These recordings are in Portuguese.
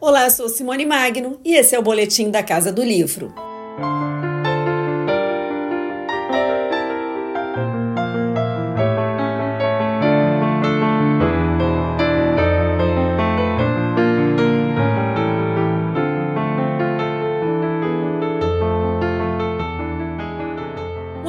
Olá, eu sou Simone Magno e esse é o Boletim da Casa do Livro.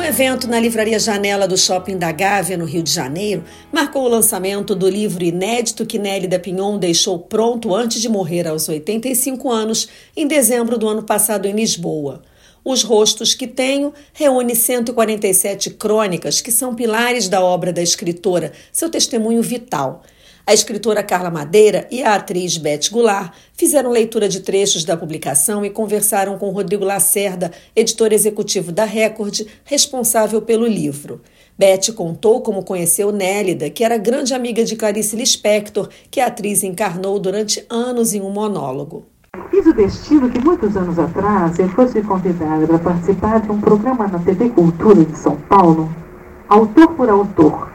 Evento na Livraria Janela do Shopping da Gávea, no Rio de Janeiro, marcou o lançamento do livro inédito que Nélida Pinhon deixou pronto antes de morrer aos 85 anos, em dezembro do ano passado em Lisboa. Os Rostos que Tenho reúne 147 crônicas que são pilares da obra da escritora, seu testemunho vital. A escritora Carla Madeira e a atriz Beth Goulart fizeram leitura de trechos da publicação e conversaram com Rodrigo Lacerda, editor executivo da Record, responsável pelo livro. Beth contou como conheceu Nélida, que era grande amiga de Clarice Lispector, que a atriz encarnou durante anos em um monólogo. Fiz o destino que muitos anos atrás eu fosse convidada para participar de um programa na TV Cultura de São Paulo, autor por autor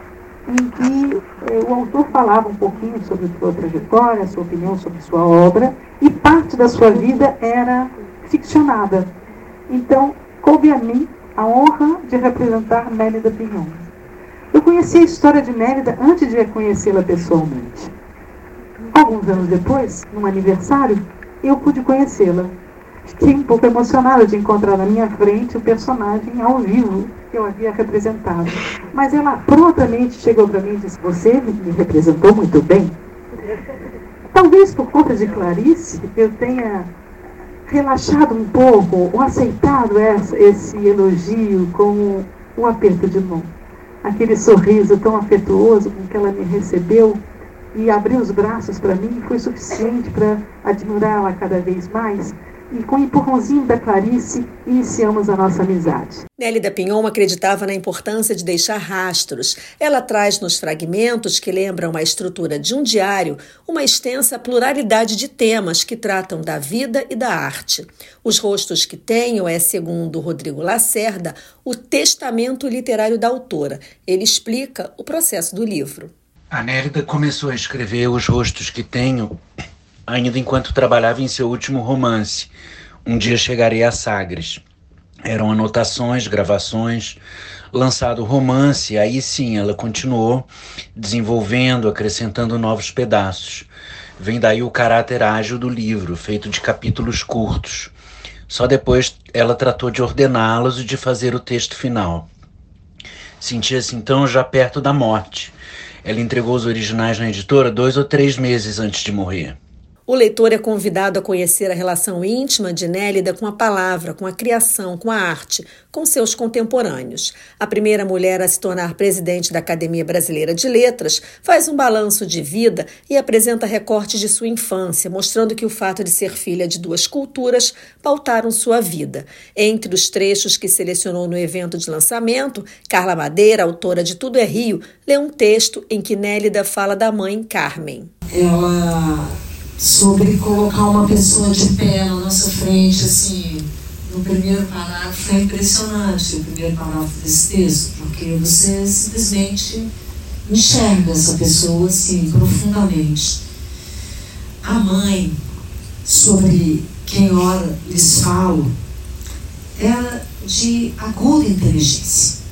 em que eh, o autor falava um pouquinho sobre sua trajetória, sua opinião sobre sua obra, e parte da sua vida era ficcionada. Então, coube a mim a honra de representar Mélida Pinhon. Eu conheci a história de Mélida antes de conhecê-la pessoalmente. Alguns anos depois, num aniversário, eu pude conhecê-la. Fiquei um pouco emocionada de encontrar na minha frente o personagem ao vivo que eu havia representado. Mas ela prontamente chegou para mim e disse: Você me representou muito bem. Talvez por conta de Clarice, eu tenha relaxado um pouco, ou aceitado essa, esse elogio como um aperto de mão. Aquele sorriso tão afetuoso com que ela me recebeu e abriu os braços para mim foi suficiente para admirá-la cada vez mais e com o empurrãozinho da Clarice iniciamos a nossa amizade. Nélida Pinhon acreditava na importância de deixar rastros. Ela traz nos fragmentos que lembram a estrutura de um diário uma extensa pluralidade de temas que tratam da vida e da arte. Os rostos que tenho é, segundo Rodrigo Lacerda, o testamento literário da autora. Ele explica o processo do livro. A Nélida começou a escrever Os Rostos que Tenho ainda enquanto trabalhava em seu último romance, Um Dia Chegarei a Sagres. Eram anotações, gravações, lançado o romance, aí sim ela continuou desenvolvendo, acrescentando novos pedaços. Vem daí o caráter ágil do livro, feito de capítulos curtos. Só depois ela tratou de ordená-los e de fazer o texto final. Sentia-se então já perto da morte. Ela entregou os originais na editora dois ou três meses antes de morrer. O leitor é convidado a conhecer a relação íntima de Nélida com a palavra, com a criação, com a arte, com seus contemporâneos. A primeira mulher a se tornar presidente da Academia Brasileira de Letras faz um balanço de vida e apresenta recortes de sua infância, mostrando que o fato de ser filha de duas culturas pautaram sua vida. Entre os trechos que selecionou no evento de lançamento, Carla Madeira, autora de Tudo é Rio, lê um texto em que Nélida fala da mãe Carmen. Ela sobre colocar uma pessoa de pé na nossa frente, assim, no primeiro parágrafo, foi impressionante o primeiro parágrafo desse texto, porque você simplesmente enxerga essa pessoa, assim, profundamente. A mãe, sobre quem ora lhes falo, era de aguda inteligência.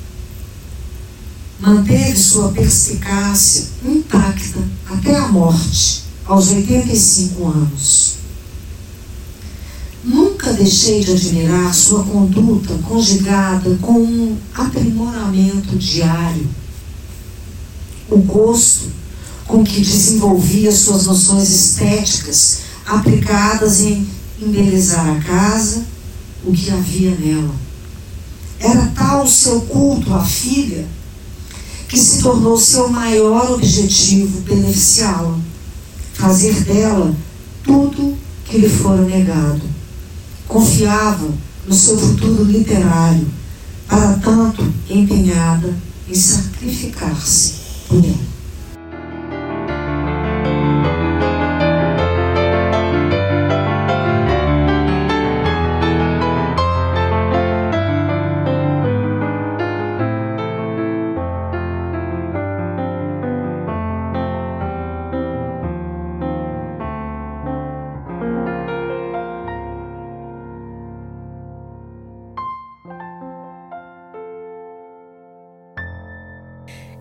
Manteve sua perspicácia intacta até a morte aos 85 anos. Nunca deixei de admirar sua conduta conjugada com um aprimoramento diário, o gosto com que desenvolvia suas noções estéticas aplicadas em embelezar a casa, o que havia nela. Era tal o seu culto à filha que se tornou seu maior objetivo beneficiá-la fazer dela tudo que lhe fora negado. Confiava no seu futuro literário, para tanto empenhada em sacrificar-se por ele.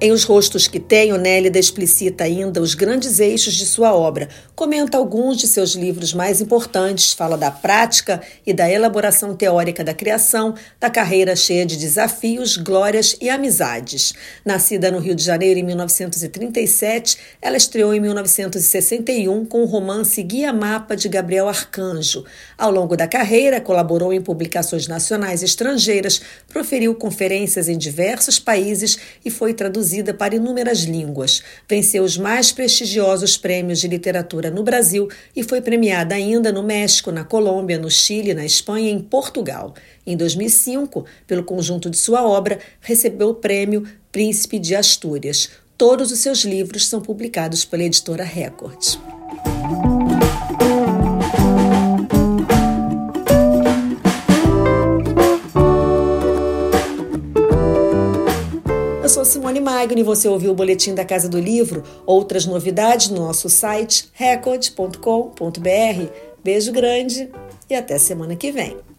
Em Os Rostos que Tenho, Nélida explicita ainda os grandes eixos de sua obra, comenta alguns de seus livros mais importantes, fala da prática e da elaboração teórica da criação, da carreira cheia de desafios, glórias e amizades. Nascida no Rio de Janeiro em 1937, ela estreou em 1961 com o romance Guia Mapa de Gabriel Arcanjo. Ao longo da carreira, colaborou em publicações nacionais e estrangeiras, proferiu conferências em diversos países e foi traduzida traduzida para inúmeras línguas. Venceu os mais prestigiosos prêmios de literatura no Brasil e foi premiada ainda no México, na Colômbia, no Chile, na Espanha e em Portugal. Em 2005, pelo conjunto de sua obra, recebeu o prêmio Príncipe de Astúrias. Todos os seus livros são publicados pela editora Record. Sou Simone Magno e você ouviu o Boletim da Casa do Livro. Outras novidades no nosso site record.com.br. Beijo grande e até semana que vem.